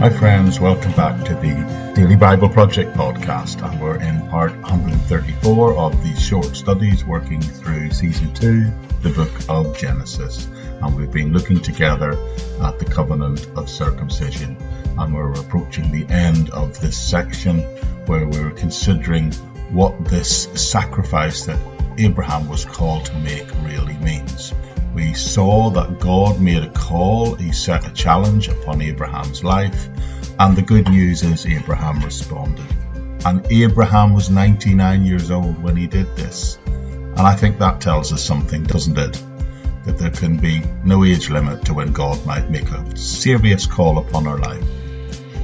Hi, friends, welcome back to the Daily Bible Project podcast. And we're in part 134 of the short studies working through season 2, the book of Genesis. And we've been looking together at the covenant of circumcision. And we're approaching the end of this section where we're considering what this sacrifice that Abraham was called to make really means. We saw that God made a call, He set a challenge upon Abraham's life, and the good news is Abraham responded. And Abraham was 99 years old when he did this. And I think that tells us something, doesn't it? That there can be no age limit to when God might make a serious call upon our life.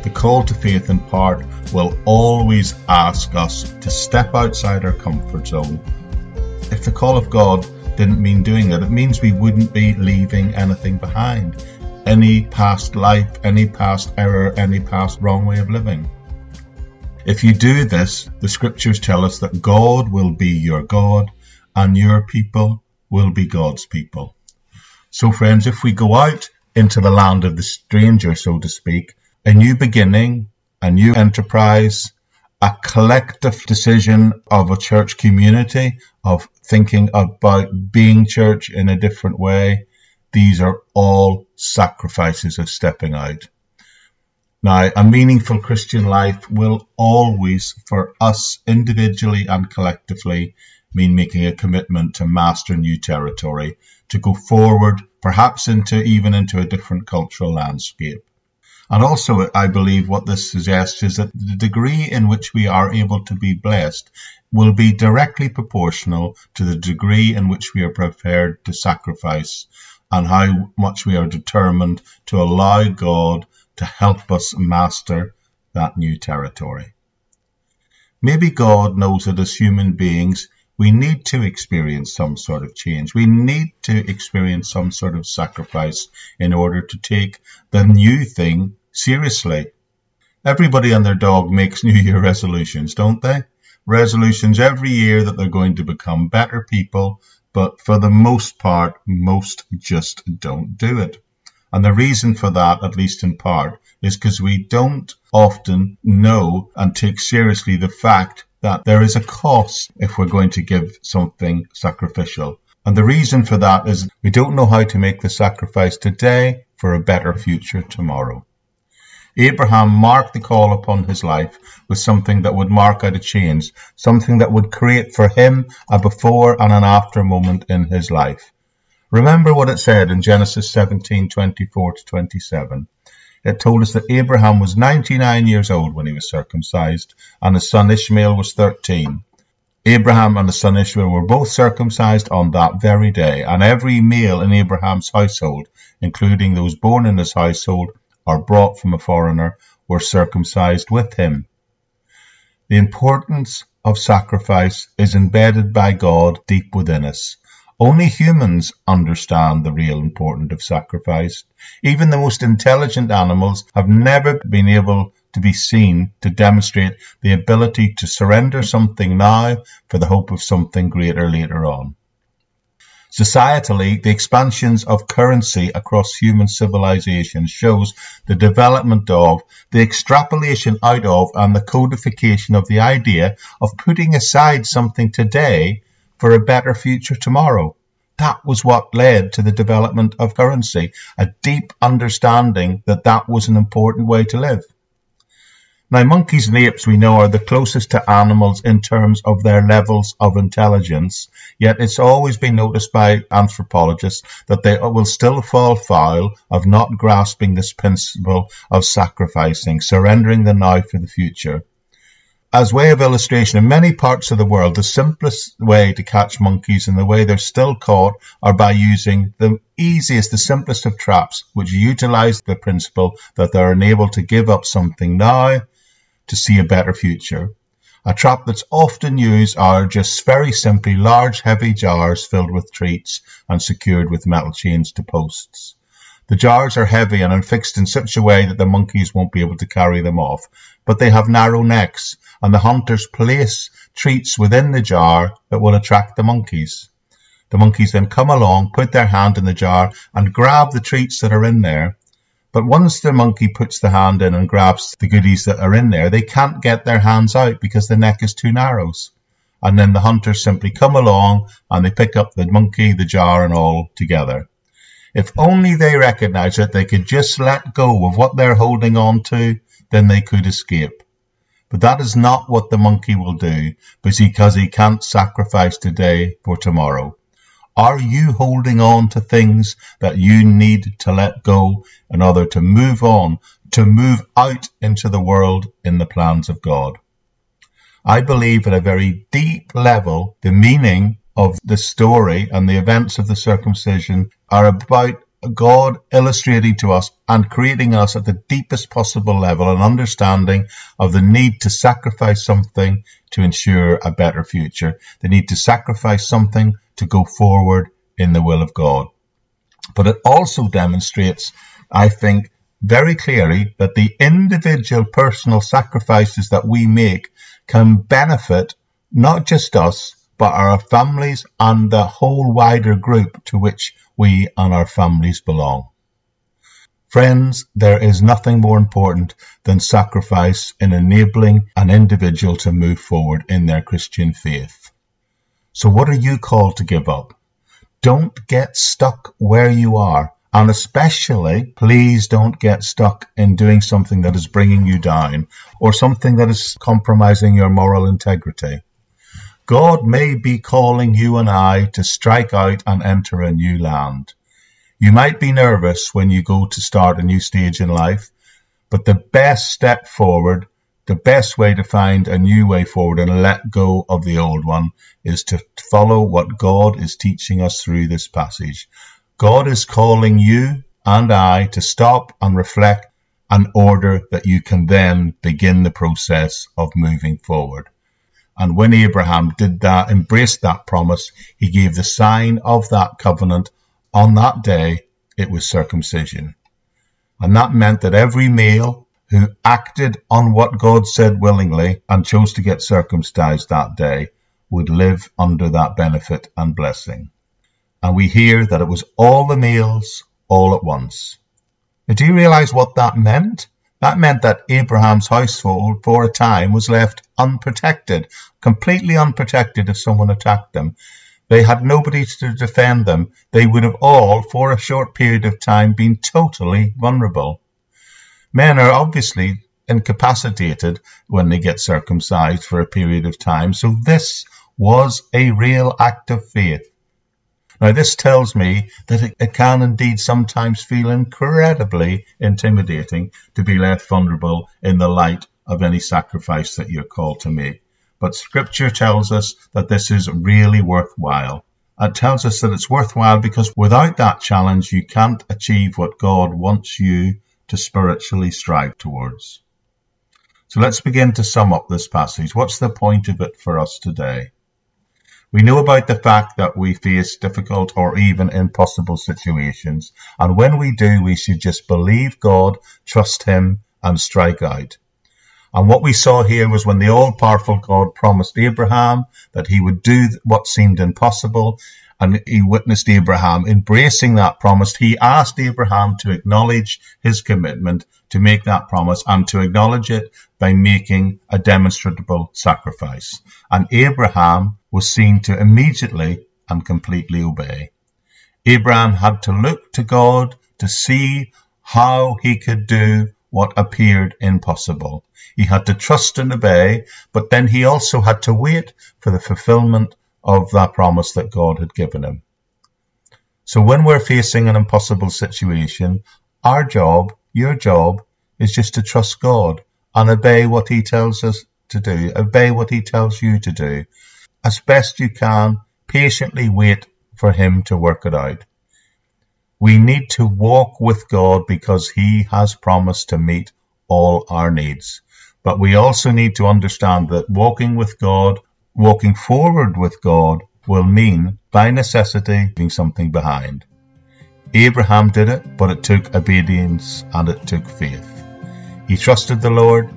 The call to faith in part will always ask us to step outside our comfort zone. If the call of God didn't mean doing it. It means we wouldn't be leaving anything behind. Any past life, any past error, any past wrong way of living. If you do this, the scriptures tell us that God will be your God and your people will be God's people. So, friends, if we go out into the land of the stranger, so to speak, a new beginning, a new enterprise, a collective decision of a church community, of thinking about being church in a different way. These are all sacrifices of stepping out. Now, a meaningful Christian life will always, for us individually and collectively, mean making a commitment to master new territory, to go forward, perhaps into even into a different cultural landscape. And also, I believe what this suggests is that the degree in which we are able to be blessed will be directly proportional to the degree in which we are prepared to sacrifice and how much we are determined to allow God to help us master that new territory. Maybe God knows that as human beings, we need to experience some sort of change. We need to experience some sort of sacrifice in order to take the new thing seriously. Everybody and their dog makes New Year resolutions, don't they? Resolutions every year that they're going to become better people, but for the most part, most just don't do it. And the reason for that, at least in part, is because we don't often know and take seriously the fact that there is a cost if we're going to give something sacrificial. And the reason for that is we don't know how to make the sacrifice today for a better future tomorrow. Abraham marked the call upon his life with something that would mark out a change, something that would create for him a before and an after moment in his life. Remember what it said in Genesis 17:24 to 27. It told us that Abraham was 99 years old when he was circumcised, and his son Ishmael was 13. Abraham and his son Ishmael were both circumcised on that very day, and every male in Abraham's household, including those born in his household or brought from a foreigner, were circumcised with him. The importance of sacrifice is embedded by God deep within us. Only humans understand the real importance of sacrifice. Even the most intelligent animals have never been able to be seen to demonstrate the ability to surrender something now for the hope of something greater later on. Societally, the expansions of currency across human civilization shows the development of, the extrapolation out of, and the codification of the idea of putting aside something today for a better future tomorrow. That was what led to the development of currency, a deep understanding that that was an important way to live. Now, monkeys and apes we know are the closest to animals in terms of their levels of intelligence, yet it's always been noticed by anthropologists that they will still fall foul of not grasping this principle of sacrificing, surrendering the now for the future. As way of illustration, in many parts of the world, the simplest way to catch monkeys and the way they're still caught are by using the easiest, the simplest of traps, which utilize the principle that they're unable to give up something now to see a better future. A trap that's often used are just very simply large, heavy jars filled with treats and secured with metal chains to posts. The jars are heavy and are fixed in such a way that the monkeys won't be able to carry them off, but they have narrow necks, and the hunters place treats within the jar that will attract the monkeys. The monkeys then come along, put their hand in the jar, and grab the treats that are in there. But once the monkey puts the hand in and grabs the goodies that are in there, they can't get their hands out because the neck is too narrow. And then the hunters simply come along and they pick up the monkey, the jar, and all together. If only they recognized that they could just let go of what they're holding on to, then they could escape. But that is not what the monkey will do because he can't sacrifice today for tomorrow. Are you holding on to things that you need to let go in order to move on, to move out into the world in the plans of God? I believe at a very deep level, the meaning of the story and the events of the circumcision are about God illustrating to us and creating us at the deepest possible level an understanding of the need to sacrifice something to ensure a better future, the need to sacrifice something to go forward in the will of God. But it also demonstrates, I think, very clearly that the individual personal sacrifices that we make can benefit not just us, but our families and the whole wider group to which we and our families belong. Friends, there is nothing more important than sacrifice in enabling an individual to move forward in their Christian faith. So what are you called to give up? Don't get stuck where you are. And especially, please don't get stuck in doing something that is bringing you down or something that is compromising your moral integrity. God may be calling you and I to strike out and enter a new land. You might be nervous when you go to start a new stage in life, but the best step forward the best way to find a new way forward and let go of the old one is to follow what God is teaching us through this passage. God is calling you and I to stop and reflect in order that you can then begin the process of moving forward. And when Abraham did that, embraced that promise, he gave the sign of that covenant. On that day, it was circumcision. And that meant that every male who acted on what God said willingly and chose to get circumcised that day would live under that benefit and blessing. And we hear that it was all the males all at once. Do you realize what that meant? That meant that Abraham's household for a time was left unprotected, completely unprotected if someone attacked them. They had nobody to defend them. They would have all, for a short period of time, been totally vulnerable. Men are obviously incapacitated when they get circumcised for a period of time, so this was a real act of faith. Now, this tells me that it, it, can indeed sometimes feel incredibly intimidating to be left vulnerable in the light of any sacrifice that you're called to make. But Scripture tells us that this is really worthwhile. It tells us that it's worthwhile because without that challenge, you can't achieve what God wants you to spiritually strive towards. So let's begin to sum up this passage. What's the point of it for us today? We know about the fact that we face difficult or even impossible situations, and when we do, we should just believe God, trust Him, and strike out. And what we saw here was when the all powerful God promised Abraham that he would do what seemed impossible, and he witnessed Abraham embracing that promise. He asked Abraham to acknowledge his commitment to make that promise and to acknowledge it by making a demonstrable sacrifice. And Abraham was seen to immediately and completely obey. Abraham had to look to God to see how he could do what appeared impossible. He had to trust and obey, but then he also had to wait for the fulfillment of that promise that God had given him. So when we're facing an impossible situation, our job, your job, is just to trust God and obey what He tells us to do, obey what He tells you to do. As best you can, patiently wait for Him to work it out. We need to walk with God because He has promised to meet all our needs. But we also need to understand that walking with God Walking forward with God will mean, by necessity, leaving something behind. Abraham did it, but it took obedience and it took faith. He trusted the Lord,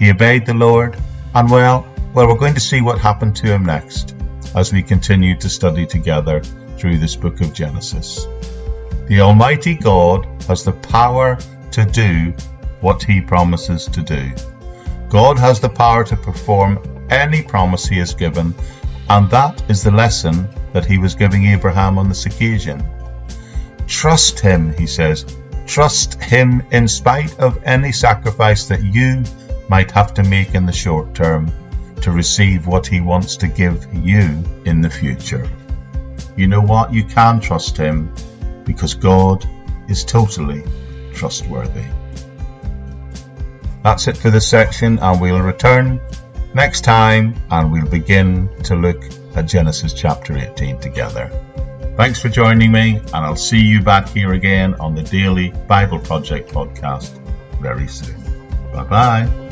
he obeyed the Lord, and well, well, we're going to see what happened to him next as we continue to study together through this book of Genesis. The Almighty God has the power to do what he promises to do. God has the power to perform any promise he has given, and that is the lesson that he was giving Abraham on this occasion. Trust him, he says. Trust him in spite of any sacrifice that you might have to make in the short term to receive what he wants to give you in the future. You know what? You can trust him because God is totally trustworthy. That's it for this section, and we'll return next time and we'll begin to look at Genesis chapter 18 together. Thanks for joining me, and I'll see you back here again on the Daily Bible Project podcast very soon. Bye bye.